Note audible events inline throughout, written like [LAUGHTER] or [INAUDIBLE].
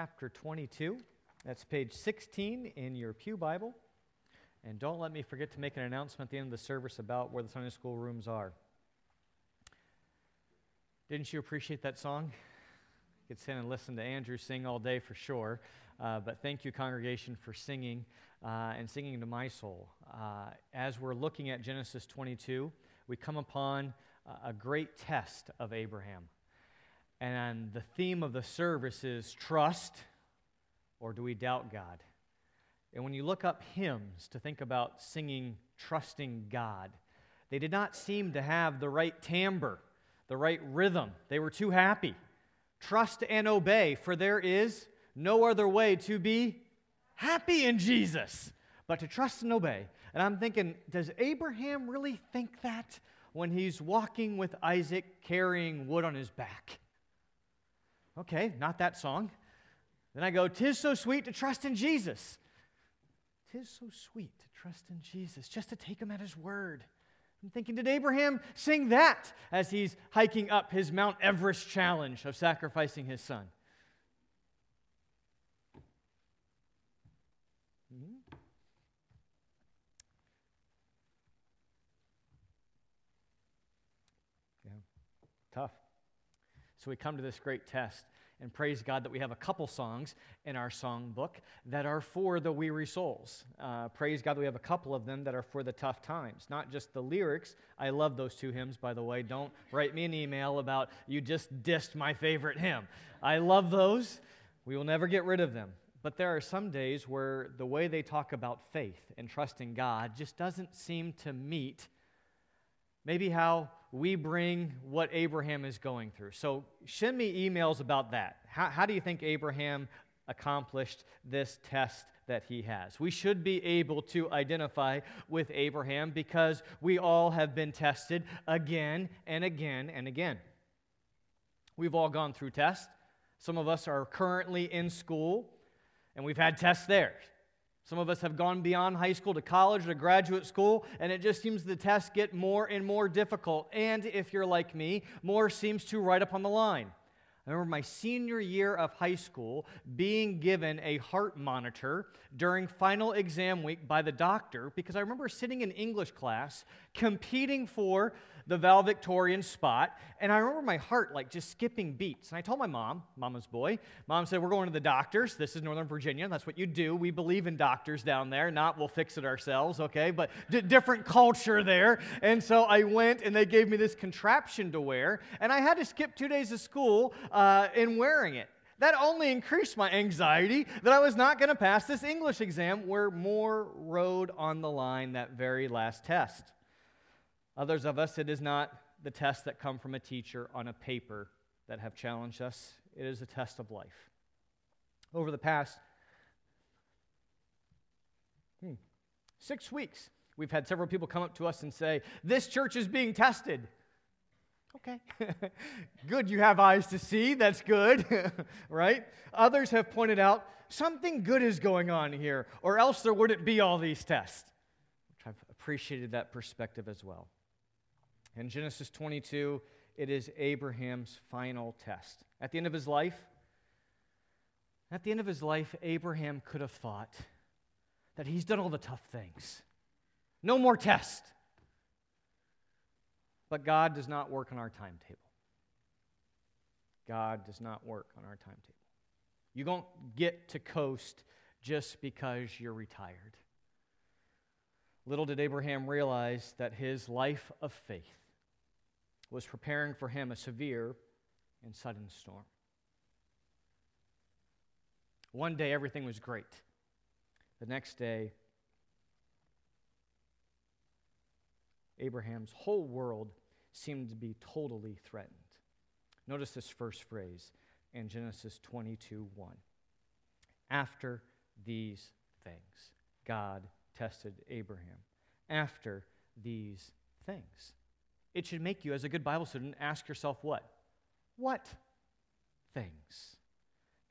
chapter 22. That's page 16 in your Pew Bible. And don't let me forget to make an announcement at the end of the service about where the Sunday school rooms are. Didn't you appreciate that song? You could sit and listen to Andrew sing all day for sure. Uh, but thank you, congregation, for singing uh, and singing to my soul. Uh, as we're looking at Genesis 22, we come upon a great test of Abraham. And the theme of the service is trust or do we doubt God? And when you look up hymns to think about singing trusting God, they did not seem to have the right timbre, the right rhythm. They were too happy. Trust and obey, for there is no other way to be happy in Jesus but to trust and obey. And I'm thinking, does Abraham really think that when he's walking with Isaac carrying wood on his back? Okay, not that song. Then I go, Tis so sweet to trust in Jesus. Tis so sweet to trust in Jesus, just to take him at his word. I'm thinking, did Abraham sing that as he's hiking up his Mount Everest challenge of sacrificing his son? So we come to this great test and praise God that we have a couple songs in our song book that are for the weary souls. Uh, praise God that we have a couple of them that are for the tough times, not just the lyrics. I love those two hymns, by the way. Don't write me an email about you just dissed my favorite hymn. I love those. We will never get rid of them. But there are some days where the way they talk about faith and trusting God just doesn't seem to meet maybe how we bring what Abraham is going through. So send me emails about that. How, how do you think Abraham accomplished this test that he has? We should be able to identify with Abraham because we all have been tested again and again and again. We've all gone through tests. Some of us are currently in school, and we've had tests there. Some of us have gone beyond high school to college to graduate school, and it just seems the tests get more and more difficult. And if you're like me, more seems to right up on the line. I remember my senior year of high school being given a heart monitor during final exam week by the doctor because I remember sitting in English class competing for the valedictorian spot. And I remember my heart like just skipping beats. And I told my mom, mama's boy, mom said, We're going to the doctors. This is Northern Virginia. That's what you do. We believe in doctors down there, not we'll fix it ourselves, okay? But d- different culture there. And so I went and they gave me this contraption to wear. And I had to skip two days of school uh, in wearing it. That only increased my anxiety that I was not going to pass this English exam where more rode on the line that very last test. Others of us, it is not the tests that come from a teacher on a paper that have challenged us, it is a test of life. Over the past hmm, six weeks, we've had several people come up to us and say, This church is being tested. Okay. [LAUGHS] good, you have eyes to see. That's good, [LAUGHS] right? Others have pointed out something good is going on here, or else there wouldn't be all these tests. Which I've appreciated that perspective as well. In Genesis 22, it is Abraham's final test. At the end of his life, at the end of his life, Abraham could have thought that he's done all the tough things. No more test. But God does not work on our timetable. God does not work on our timetable. You don't get to coast just because you're retired. Little did Abraham realize that his life of faith was preparing for him a severe and sudden storm. One day, everything was great. The next day, Abraham's whole world seemed to be totally threatened. Notice this first phrase in Genesis 22 1. After these things, God tested Abraham. After these things. It should make you, as a good Bible student, ask yourself what? What things?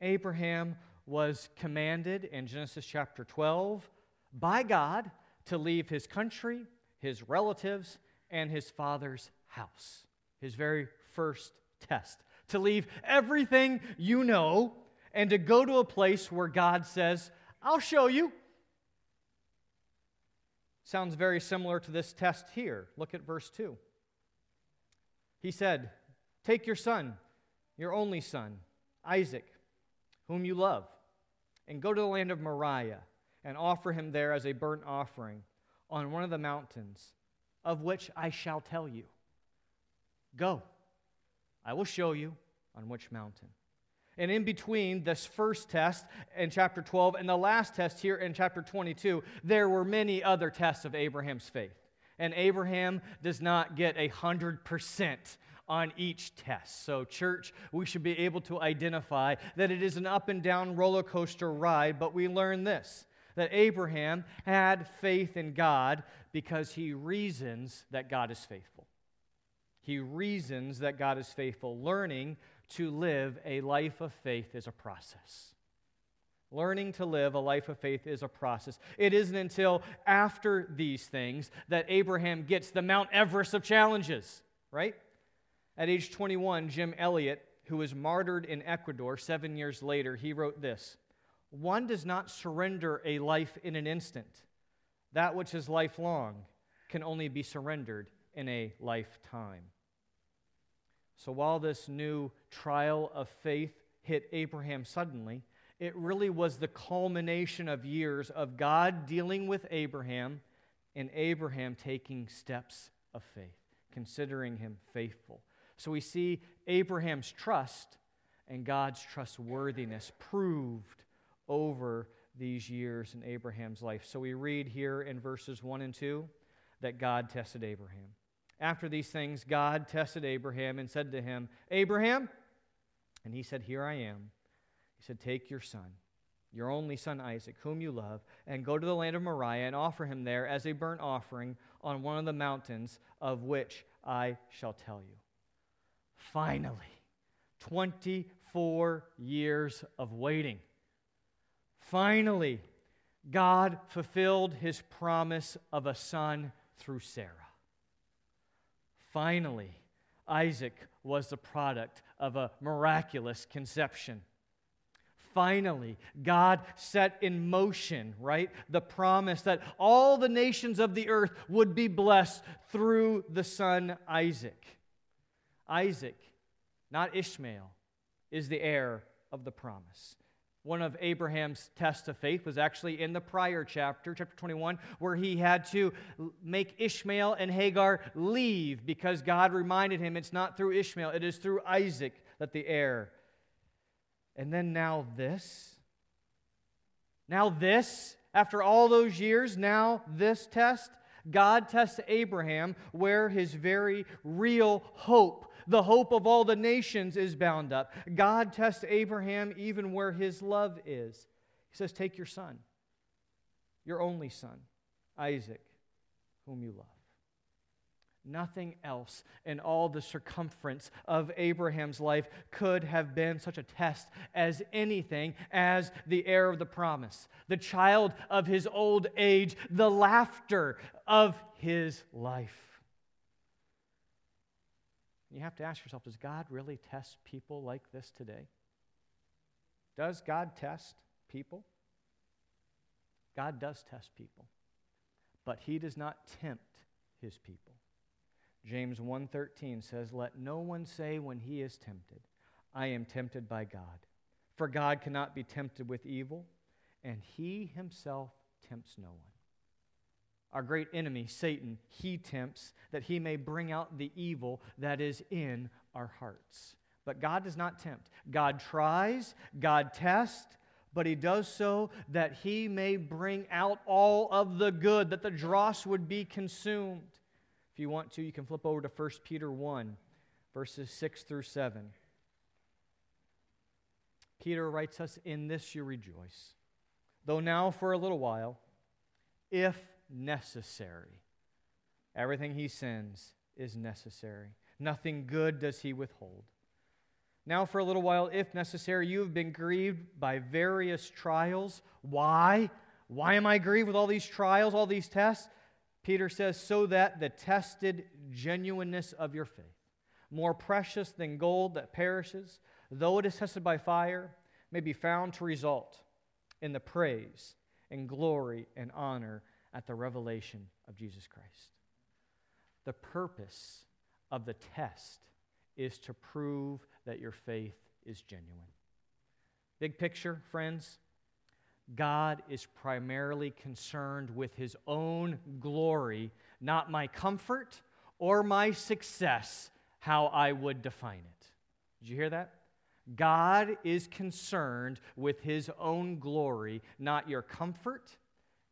Abraham was commanded in Genesis chapter 12 by God to leave his country, his relatives, and his father's house. His very first test. To leave everything you know and to go to a place where God says, I'll show you. Sounds very similar to this test here. Look at verse 2. He said, Take your son, your only son, Isaac, whom you love, and go to the land of Moriah and offer him there as a burnt offering on one of the mountains, of which I shall tell you. Go, I will show you on which mountain. And in between this first test in chapter 12 and the last test here in chapter 22, there were many other tests of Abraham's faith. And Abraham does not get a 100% on each test. So, church, we should be able to identify that it is an up and down roller coaster ride, but we learn this that Abraham had faith in God because he reasons that God is faithful. He reasons that God is faithful, learning to live a life of faith is a process. Learning to live a life of faith is a process. It isn't until after these things that Abraham gets the Mount Everest of challenges, right? At age 21, Jim Elliot, who was martyred in Ecuador seven years later, he wrote this One does not surrender a life in an instant. That which is lifelong can only be surrendered in a lifetime. So while this new trial of faith hit Abraham suddenly, it really was the culmination of years of God dealing with Abraham and Abraham taking steps of faith, considering him faithful. So we see Abraham's trust and God's trustworthiness proved over these years in Abraham's life. So we read here in verses 1 and 2 that God tested Abraham. After these things, God tested Abraham and said to him, Abraham? And he said, Here I am. He said, Take your son, your only son Isaac, whom you love, and go to the land of Moriah and offer him there as a burnt offering on one of the mountains of which I shall tell you. Finally, 24 years of waiting. Finally, God fulfilled his promise of a son through Sarah. Finally, Isaac was the product of a miraculous conception. Finally, God set in motion, right, the promise that all the nations of the earth would be blessed through the son Isaac. Isaac, not Ishmael, is the heir of the promise. One of Abraham's tests of faith was actually in the prior chapter, chapter 21, where he had to make Ishmael and Hagar leave because God reminded him it's not through Ishmael, it is through Isaac that the heir. And then now this. Now this, after all those years, now this test. God tests Abraham where his very real hope the hope of all the nations is bound up. God tests Abraham even where his love is. He says, Take your son, your only son, Isaac, whom you love. Nothing else in all the circumference of Abraham's life could have been such a test as anything as the heir of the promise, the child of his old age, the laughter of his life. You have to ask yourself does God really test people like this today? Does God test people? God does test people, but he does not tempt his people. James 1:13 says, "Let no one say when he is tempted, I am tempted by God. For God cannot be tempted with evil, and he himself tempts no one." our great enemy, Satan, he tempts that he may bring out the evil that is in our hearts. But God does not tempt. God tries, God tests, but he does so that he may bring out all of the good, that the dross would be consumed. If you want to, you can flip over to 1 Peter 1, verses 6 through 7. Peter writes us, In this you rejoice, though now for a little while, if necessary. Everything he sends is necessary. Nothing good does he withhold. Now, for a little while, if necessary, you have been grieved by various trials. Why? Why am I grieved with all these trials, all these tests? Peter says, so that the tested genuineness of your faith, more precious than gold that perishes, though it is tested by fire, may be found to result in the praise and glory and honor at the revelation of Jesus Christ. The purpose of the test is to prove that your faith is genuine. Big picture, friends, God is primarily concerned with his own glory, not my comfort or my success, how I would define it. Did you hear that? God is concerned with his own glory, not your comfort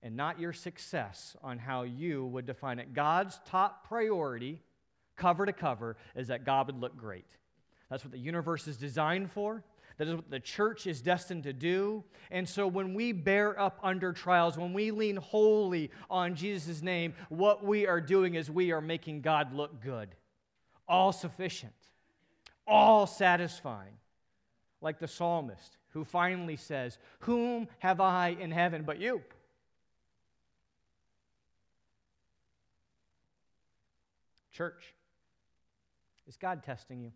and not your success on how you would define it. God's top priority, cover to cover, is that God would look great. That's what the universe is designed for. That is what the church is destined to do. And so when we bear up under trials, when we lean wholly on Jesus' name, what we are doing is we are making God look good, all sufficient, all satisfying. Like the psalmist who finally says, Whom have I in heaven but you? Church, is God testing you?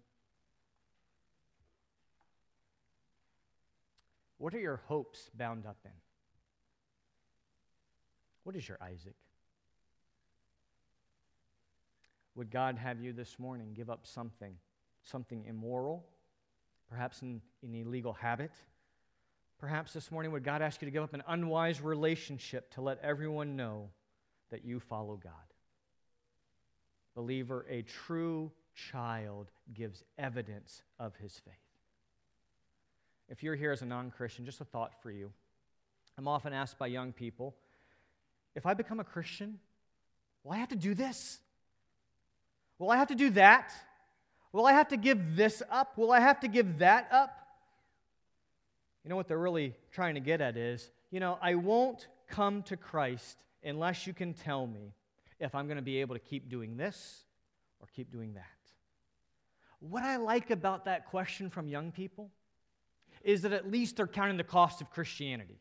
What are your hopes bound up in? What is your Isaac? Would God have you this morning give up something, something immoral, perhaps an, an illegal habit? Perhaps this morning, would God ask you to give up an unwise relationship to let everyone know that you follow God? Believer, a true child gives evidence of his faith if you're here as a non Christian, just a thought for you. I'm often asked by young people if I become a Christian, will I have to do this? Will I have to do that? Will I have to give this up? Will I have to give that up? You know what they're really trying to get at is, you know, I won't come to Christ unless you can tell me if I'm going to be able to keep doing this or keep doing that. What I like about that question from young people is that at least they're counting the cost of Christianity.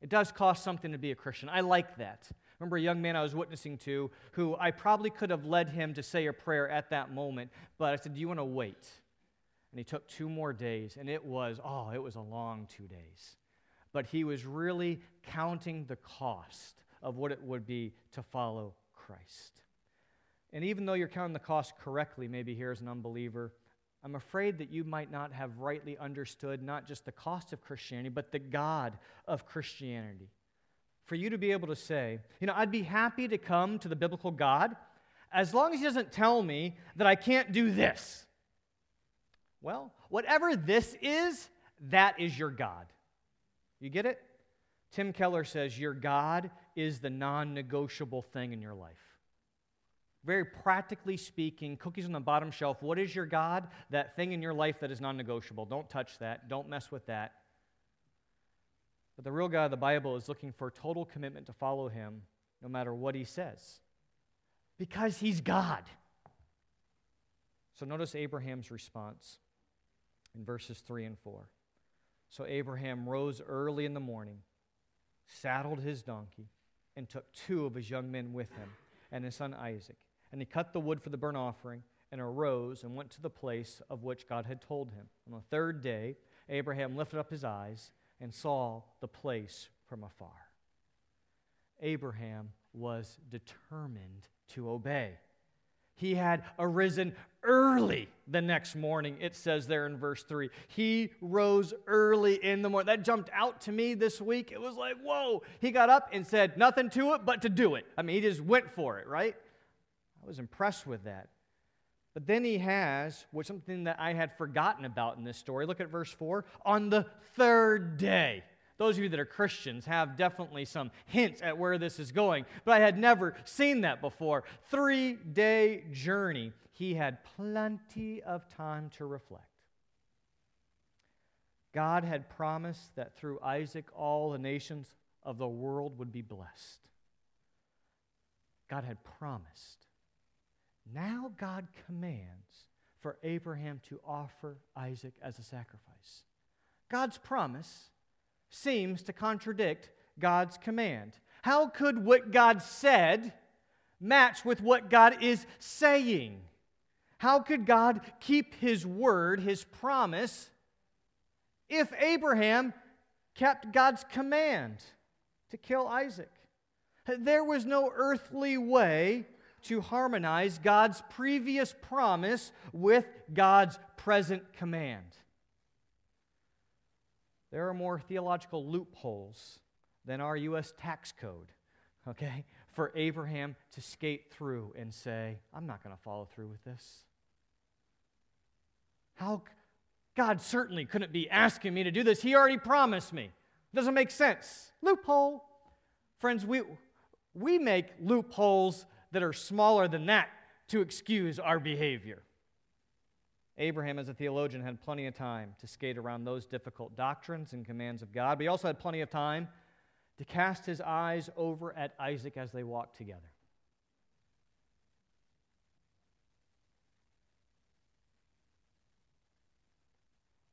It does cost something to be a Christian. I like that. Remember a young man I was witnessing to who I probably could have led him to say a prayer at that moment, but I said, Do you want to wait? And he took two more days, and it was, oh, it was a long two days. But he was really counting the cost of what it would be to follow Christ. And even though you're counting the cost correctly, maybe here as an unbeliever, I'm afraid that you might not have rightly understood not just the cost of Christianity, but the God of Christianity. For you to be able to say, you know, I'd be happy to come to the biblical God as long as He doesn't tell me that I can't do this. Well, whatever this is, that is your God. You get it? Tim Keller says your God is the non negotiable thing in your life. Very practically speaking, cookies on the bottom shelf. What is your God? That thing in your life that is non negotiable. Don't touch that. Don't mess with that. But the real God of the Bible is looking for total commitment to follow him no matter what he says because he's God. So notice Abraham's response in verses 3 and 4. So Abraham rose early in the morning, saddled his donkey, and took two of his young men with him and his son Isaac and he cut the wood for the burnt offering and arose and went to the place of which God had told him. On the third day, Abraham lifted up his eyes and saw the place from afar. Abraham was determined to obey. He had arisen early the next morning, it says there in verse 3. He rose early in the morning. That jumped out to me this week. It was like, whoa. He got up and said nothing to it but to do it. I mean, he just went for it, right? I was impressed with that. But then he has which something that I had forgotten about in this story. Look at verse 4. On the third day. Those of you that are Christians have definitely some hints at where this is going, but I had never seen that before. Three day journey. He had plenty of time to reflect. God had promised that through Isaac all the nations of the world would be blessed. God had promised. Now God commands for Abraham to offer Isaac as a sacrifice. God's promise seems to contradict God's command. How could what God said match with what God is saying? How could God keep his word, his promise, if Abraham kept God's command to kill Isaac. There was no earthly way to harmonize God's previous promise with God's present command. There are more theological loopholes than our U.S. tax code, okay, for Abraham to skate through and say, I'm not going to follow through with this. How God certainly couldn't be asking me to do this. He already promised me. Doesn't make sense. Loophole. Friends, we, we make loopholes that are smaller than that to excuse our behavior. Abraham, as a theologian, had plenty of time to skate around those difficult doctrines and commands of God, but he also had plenty of time to cast his eyes over at Isaac as they walked together.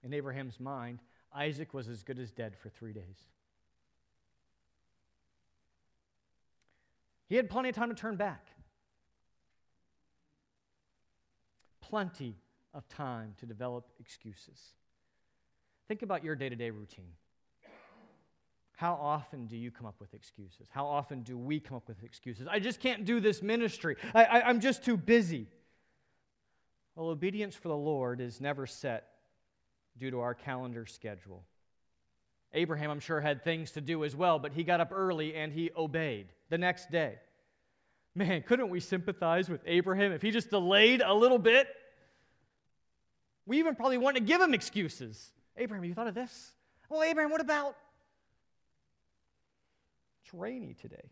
In Abraham's mind, Isaac was as good as dead for three days. He had plenty of time to turn back. Plenty of time to develop excuses. Think about your day to day routine. How often do you come up with excuses? How often do we come up with excuses? I just can't do this ministry. I, am just too busy. Well, obedience for the Lord is never set due to our calendar schedule. Abraham, I'm sure, had things to do as well, but he got up early and he obeyed the next day. Man, couldn't we sympathize with Abraham if he just delayed a little bit? We even probably want to give him excuses. Abraham, you thought of this? Well, Abraham, what about? It's rainy today.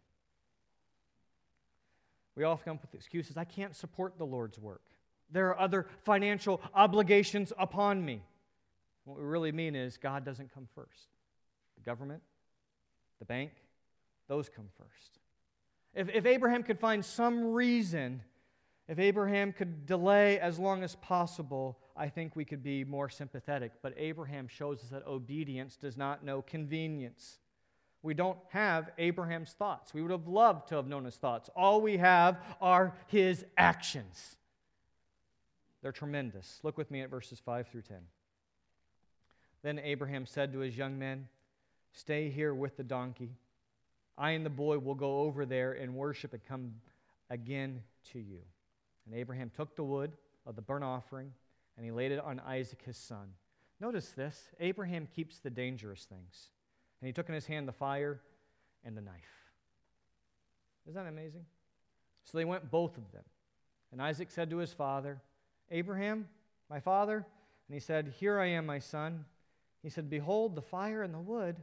We often come up with excuses. I can't support the Lord's work. There are other financial obligations upon me. What we really mean is God doesn't come first. Government, the bank, those come first. If, if Abraham could find some reason, if Abraham could delay as long as possible, I think we could be more sympathetic. But Abraham shows us that obedience does not know convenience. We don't have Abraham's thoughts. We would have loved to have known his thoughts. All we have are his actions. They're tremendous. Look with me at verses 5 through 10. Then Abraham said to his young men, Stay here with the donkey. I and the boy will go over there and worship and come again to you. And Abraham took the wood of the burnt offering and he laid it on Isaac his son. Notice this Abraham keeps the dangerous things. And he took in his hand the fire and the knife. Isn't that amazing? So they went, both of them. And Isaac said to his father, Abraham, my father? And he said, Here I am, my son. He said, Behold, the fire and the wood,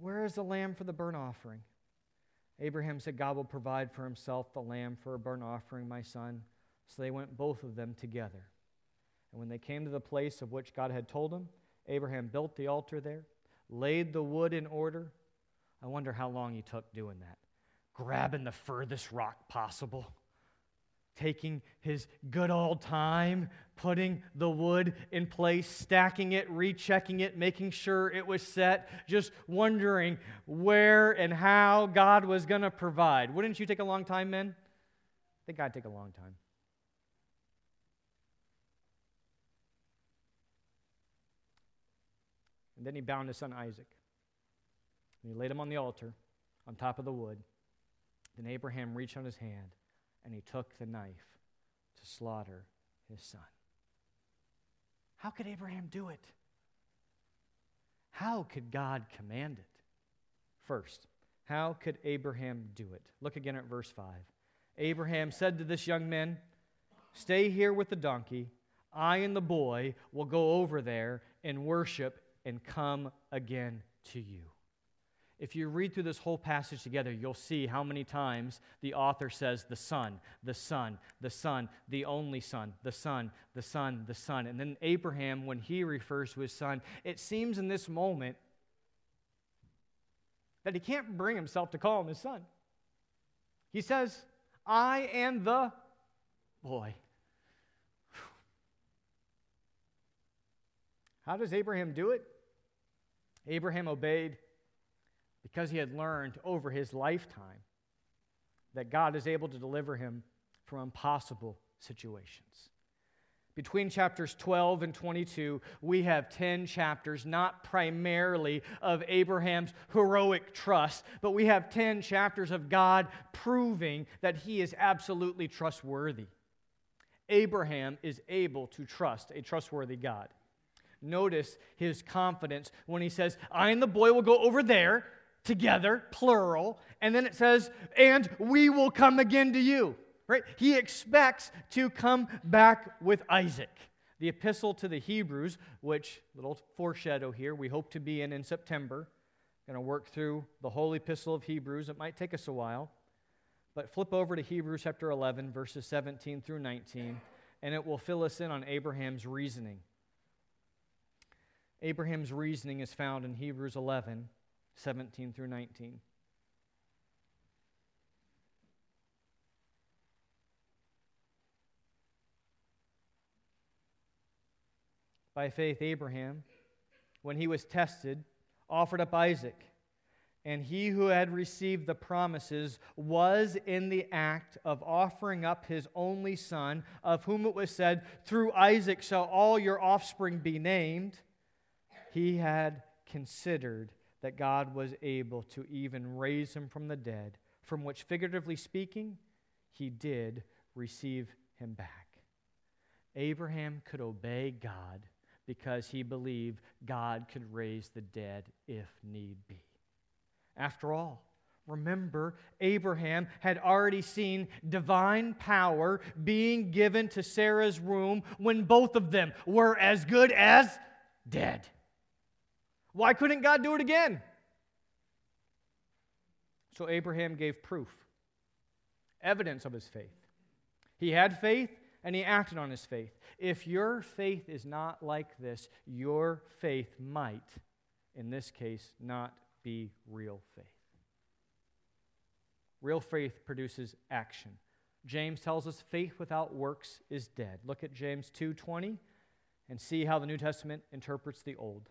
where is the lamb for the burnt offering? Abraham said, God will provide for himself the lamb for a burnt offering, my son. So they went both of them together. And when they came to the place of which God had told him, Abraham built the altar there, laid the wood in order. I wonder how long he took doing that. Grabbing the furthest rock possible taking his good old time, putting the wood in place, stacking it, rechecking it, making sure it was set, just wondering where and how God was going to provide. Wouldn't you take a long time, men? I think I'd take a long time. And then he bound his son Isaac. And he laid him on the altar on top of the wood. Then Abraham reached on his hand and he took the knife to slaughter his son. How could Abraham do it? How could God command it? First, how could Abraham do it? Look again at verse 5. Abraham said to this young man, Stay here with the donkey. I and the boy will go over there and worship and come again to you if you read through this whole passage together, you'll see how many times the author says the Son, the Son, the Son, the only Son, the Son, the Son, the Son. And then Abraham, when he refers to his son, it seems in this moment that he can't bring himself to call him his son. He says, I am the boy. How does Abraham do it? Abraham obeyed because he had learned over his lifetime that God is able to deliver him from impossible situations. Between chapters 12 and 22, we have 10 chapters, not primarily of Abraham's heroic trust, but we have 10 chapters of God proving that he is absolutely trustworthy. Abraham is able to trust a trustworthy God. Notice his confidence when he says, I and the boy will go over there together, plural, and then it says, and we will come again to you. Right? He expects to come back with Isaac. The epistle to the Hebrews, which, little foreshadow here, we hope to be in in September. Going to work through the whole epistle of Hebrews. It might take us a while. But flip over to Hebrews chapter 11, verses 17 through 19, and it will fill us in on Abraham's reasoning. Abraham's reasoning is found in Hebrews 11, 17 through 19. By faith, Abraham, when he was tested, offered up Isaac. And he who had received the promises was in the act of offering up his only son, of whom it was said, Through Isaac shall all your offspring be named. He had considered that God was able to even raise him from the dead, from which, figuratively speaking, he did receive him back. Abraham could obey God because he believed God could raise the dead if need be. After all, remember, Abraham had already seen divine power being given to Sarah's womb when both of them were as good as dead. Why couldn't God do it again? So Abraham gave proof, evidence of his faith. He had faith and he acted on his faith. If your faith is not like this, your faith might, in this case, not be real faith. Real faith produces action. James tells us faith without works is dead. Look at James 2:20 and see how the New Testament interprets the Old.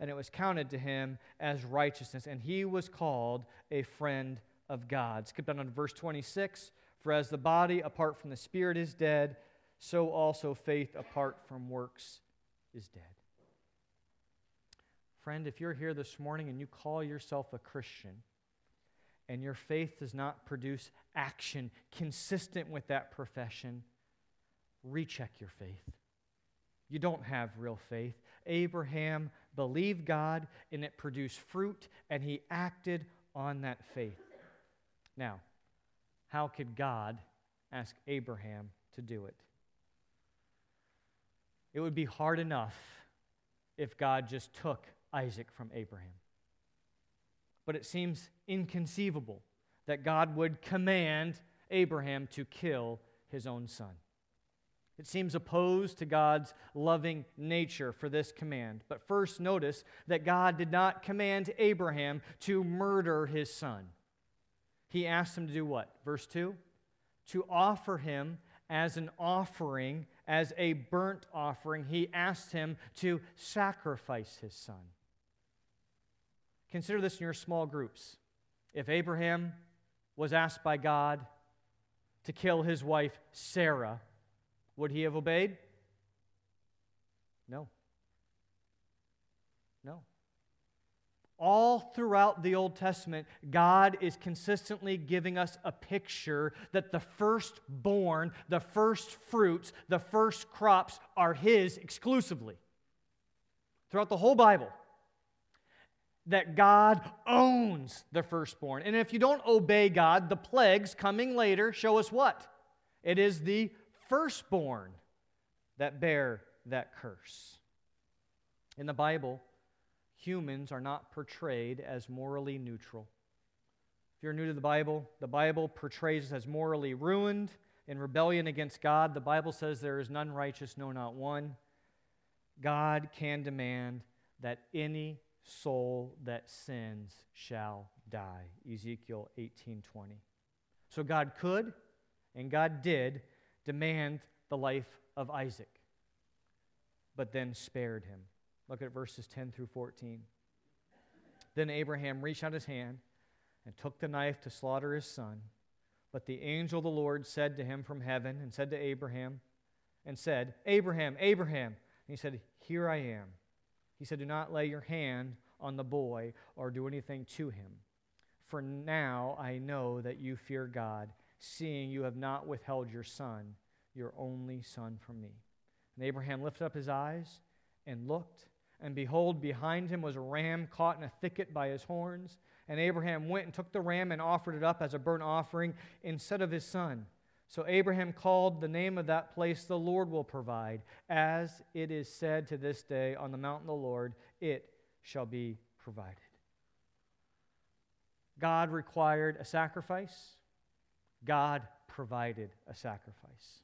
and it was counted to him as righteousness, and he was called a friend of God. Skip down to verse 26. For as the body apart from the spirit is dead, so also faith apart from works is dead. Friend, if you're here this morning and you call yourself a Christian, and your faith does not produce action consistent with that profession, recheck your faith. You don't have real faith. Abraham believed God, and it produced fruit, and he acted on that faith. Now, how could God ask Abraham to do it? It would be hard enough if God just took Isaac from Abraham. But it seems inconceivable that God would command Abraham to kill his own son. It seems opposed to God's loving nature for this command. But first, notice that God did not command Abraham to murder his son he asked him to do what? Verse 2 To offer him as an offering, as a burnt offering. He asked him to sacrifice his son. Consider this in your small groups. If Abraham was asked by God to kill his wife Sarah, would he have obeyed? No. No all throughout the Old Testament, God is consistently giving us a picture that the firstborn, the first fruits, the first crops are His exclusively. Throughout the whole Bible, that God owns the firstborn. And if you don't obey God, the plagues coming later show us what? It is the firstborn that bear that curse. In the Bible, humans are not portrayed as morally neutral. If you're new to the Bible, the Bible portrays us as morally ruined in rebellion against God. The Bible says there is none righteous, no, not one. God can demand that any soul that sins shall die. Ezekiel 18:20. So God could and God did demand the life of Isaac, but then spared him. Look at verses 10 through 14. Then Abraham reached out his hand and took the knife to slaughter his son. But the angel of the Lord said to him from heaven and said to Abraham, and said, Abraham, Abraham. And he said, Here I am. He said, Do not lay your hand on the boy or do anything to him. For now I know that you fear God, seeing you have not withheld your son, your only son, from me. And Abraham lifted up his eyes and looked, and behold, behind him was a ram caught in a thicket by his horns. And Abraham went and took the ram and offered it up as a burnt offering instead of his son. So Abraham called the name of that place, The Lord will provide. As it is said to this day, On the mountain of the Lord, it shall be provided. God required a sacrifice, God provided a sacrifice.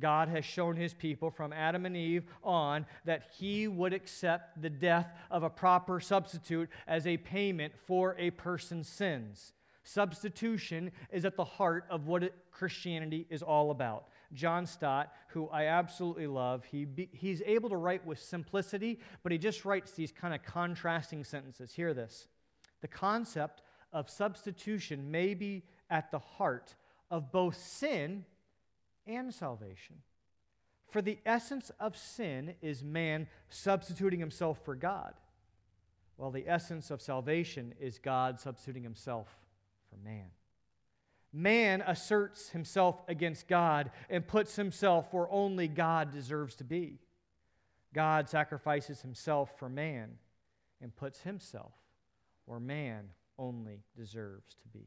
God has shown his people from Adam and Eve on that he would accept the death of a proper substitute as a payment for a person's sins. Substitution is at the heart of what Christianity is all about. John Stott, who I absolutely love, he be, he's able to write with simplicity, but he just writes these kind of contrasting sentences. Hear this. The concept of substitution may be at the heart of both sin and salvation. For the essence of sin is man substituting himself for God, while the essence of salvation is God substituting himself for man. Man asserts himself against God and puts himself where only God deserves to be. God sacrifices himself for man and puts himself where man only deserves to be.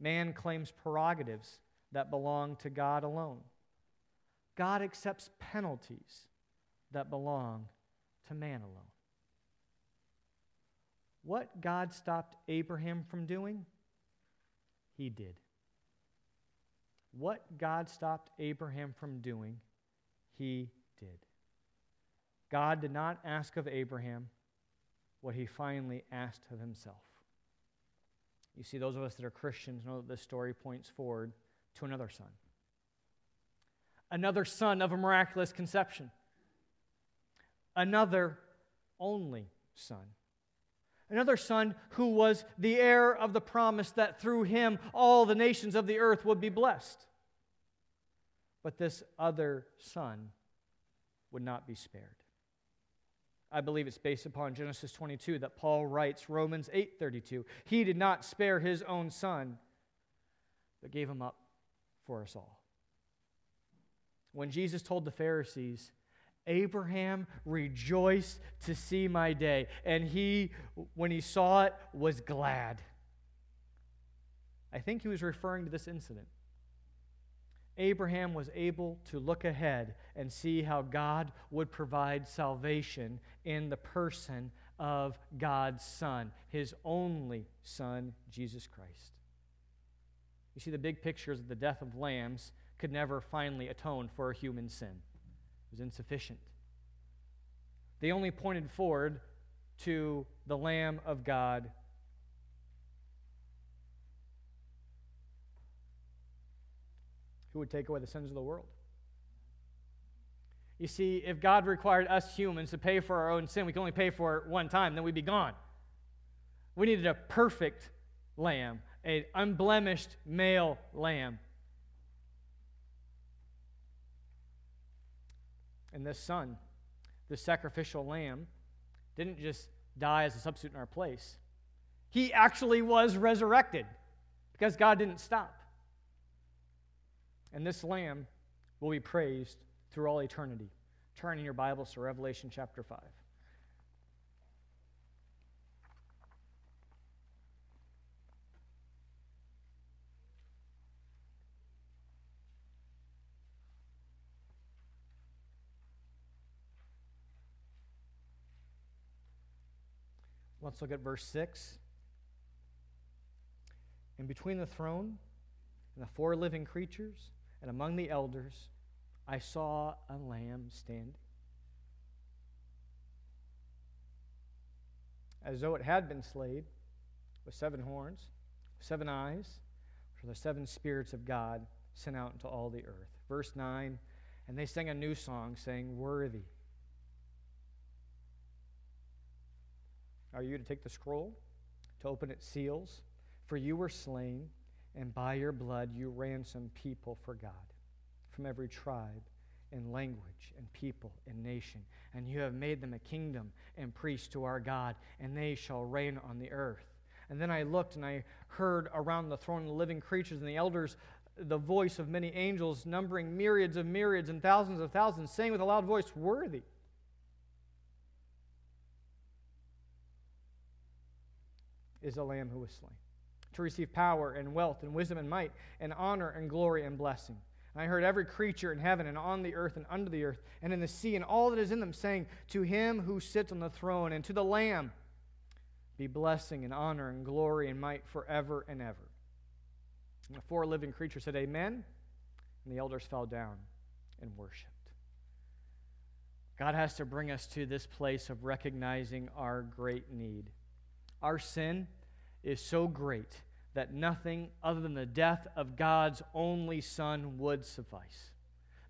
Man claims prerogatives that belong to God alone. God accepts penalties that belong to man alone. What God stopped Abraham from doing? he did. What God stopped Abraham from doing, he did. God did not ask of Abraham what he finally asked of himself. You see, those of us that are Christians know that this story points forward to another son. Another son of a miraculous conception. Another only son another son who was the heir of the promise that through him all the nations of the earth would be blessed. But this other son would not be spared. I believe it's based upon Genesis 22 that Paul writes Romans 8:32. He did not spare his own son, but gave him up for us all. When Jesus told the Pharisees, Abraham rejoiced to see my day, and he, when he saw it, was glad. I think he was referring to this incident. Abraham was able to look ahead and see how God would provide salvation in the person of God's Son, his only Son, Jesus Christ. You see, the big picture is that the death of lambs could never finally atone for a human sin it was insufficient. They only pointed forward to the Lamb of God. Who would take away the sins of the world? You see, if God required us humans to pay for our own sin, we can only pay for it one time, then we'd be gone. We needed a perfect lamb, an unblemished male lamb And this son, this sacrificial lamb, didn't just die as a substitute in our place. He actually was resurrected because God didn't stop. And this lamb will be praised through all eternity. Turn in your Bibles to Revelation chapter 5. Let's look at verse 6. And between the throne and the four living creatures and among the elders I saw a lamb standing. As though it had been slayed, with seven horns, seven eyes, for the seven spirits of God sent out into all the earth. Verse 9, and they sang a new song, saying, Worthy. Are you to take the scroll, to open its seals? For you were slain, and by your blood you ransom people for God from every tribe and language and people and nation. And you have made them a kingdom and priests to our God, and they shall reign on the earth. And then I looked and I heard around the throne the living creatures and the elders the voice of many angels, numbering myriads of myriads and thousands of thousands, saying with a loud voice, Worthy. Is the Lamb who was slain to receive power and wealth and wisdom and might and honor and glory and blessing. And I heard every creature in heaven and on the earth and under the earth and in the sea and all that is in them saying, To him who sits on the throne and to the Lamb be blessing and honor and glory and might forever and ever. And the four living creatures said, Amen. And the elders fell down and worshiped. God has to bring us to this place of recognizing our great need. Our sin is so great that nothing other than the death of God's only Son would suffice.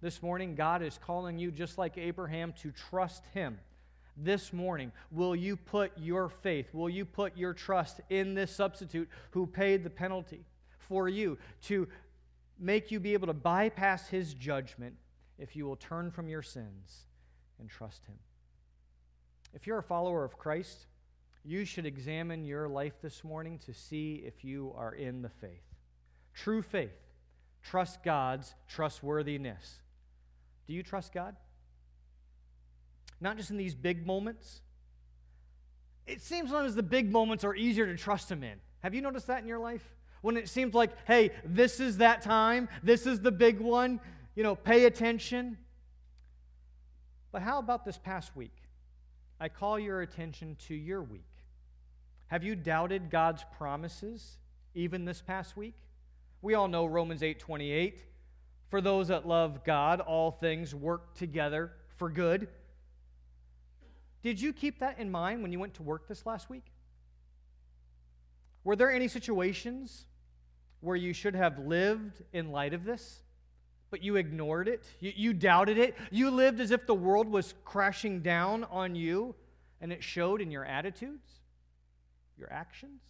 This morning, God is calling you, just like Abraham, to trust Him. This morning, will you put your faith, will you put your trust in this substitute who paid the penalty for you to make you be able to bypass His judgment if you will turn from your sins and trust Him? If you're a follower of Christ, you should examine your life this morning to see if you are in the faith. True faith. Trust God's trustworthiness. Do you trust God? Not just in these big moments. It seems sometimes the big moments are easier to trust Him in. Have you noticed that in your life? When it seems like, hey, this is that time, this is the big one, you know, pay attention. But how about this past week? I call your attention to your week. Have you doubted God's promises even this past week? We all know Romans 8:28. For those that love God, all things work together for good. Did you keep that in mind when you went to work this last week? Were there any situations where you should have lived in light of this, but you ignored it? You, you doubted it? You lived as if the world was crashing down on you, and it showed in your attitudes? Your actions,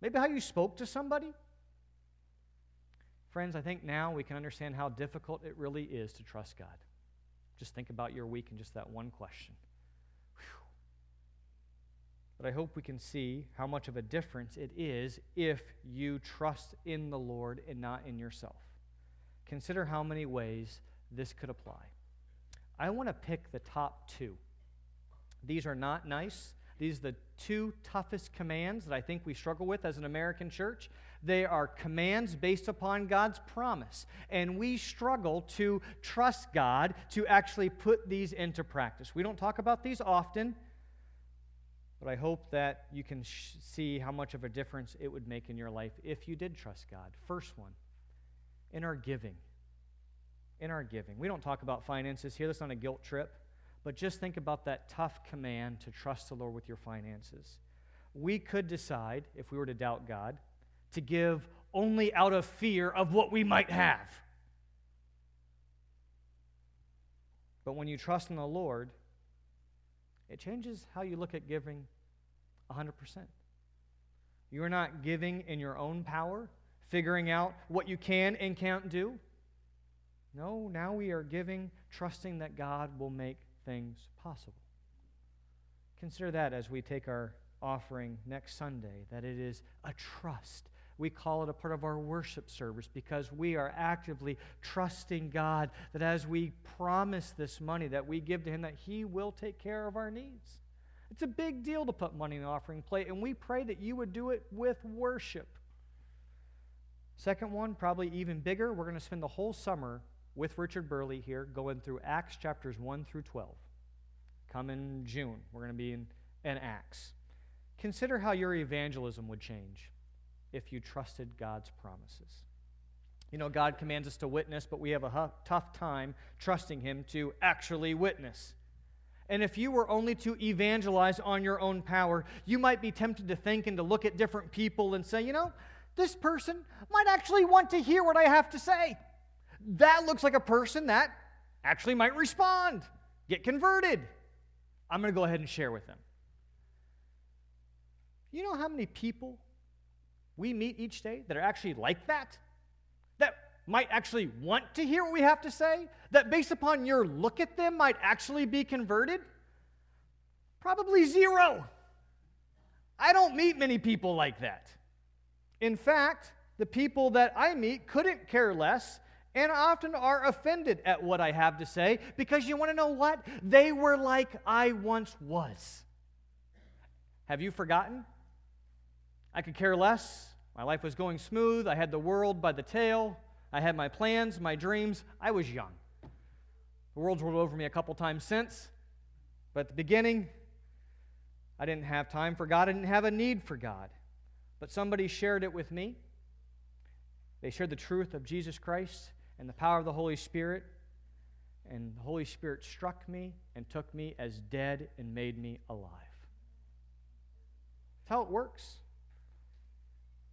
maybe how you spoke to somebody. Friends, I think now we can understand how difficult it really is to trust God. Just think about your week and just that one question. Whew. But I hope we can see how much of a difference it is if you trust in the Lord and not in yourself. Consider how many ways this could apply. I want to pick the top two. These are not nice, these are the two toughest commands that I think we struggle with as an American church. They are commands based upon God's promise. And we struggle to trust God to actually put these into practice. We don't talk about these often, but I hope that you can sh- see how much of a difference it would make in your life if you did trust God. First one, in our giving. In our giving. We don't talk about finances here. That's not a guilt trip. But just think about that tough command to trust the Lord with your finances. We could decide, if we were to doubt God, to give only out of fear of what we might have. But when you trust in the Lord, it changes how you look at giving 100%. You're not giving in your own power, figuring out what you can and can't do. No, now we are giving, trusting that God will make things possible. Consider that as we take our offering next Sunday, that it is a trust. We call it a part of our worship service because we are actively trusting God that as we promise this money that we give to Him, that He will take care of our needs. It's a big deal to put money in the offering plate, and we pray that you would do it with worship. Second one, probably even bigger, we're going to spend the whole summer with Richard Burley here, going through Acts chapters 1 through 12. Come in June, we're going to be in, in Acts. Consider how your evangelism would change if you trusted God's promises. You know, God commands us to witness, but we have a tough time trusting Him to actually witness. And if you were only to evangelize on your own power, you might be tempted to think and to look at different people and say, you know, this person might actually want to hear what I have to say. That looks like a person that actually might respond, get converted. I'm going to go ahead and share with them. You know how many people we meet each day that are actually like that? That might actually want to hear what we have to say? That based upon your look at them might actually be converted? Probably zero. I don't meet many people like that. In fact, the people that I meet couldn't care less and often are offended at what I have to say because you want to know what? They were like I once was. Have you forgotten? I could care less. My life was going smooth. I had the world by the tail. I had my plans, my dreams. I was young. The world's rolled over me a couple times since, but at the beginning, I didn't have time for God. I didn't have a need for God. But somebody shared it with me. They shared the truth of Jesus Christ and the power of the Holy Spirit. And the Holy Spirit struck me and took me as dead and made me alive. That's how it works.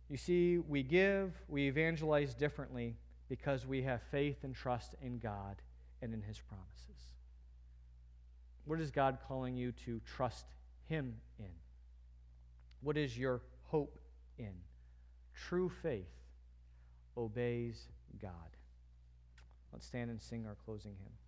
You see, we give, we evangelize differently because we have faith and trust in God and in His promises. What is God calling you to trust Him in? What is your hope in? True faith obeys God. Let's stand and sing our closing hymn.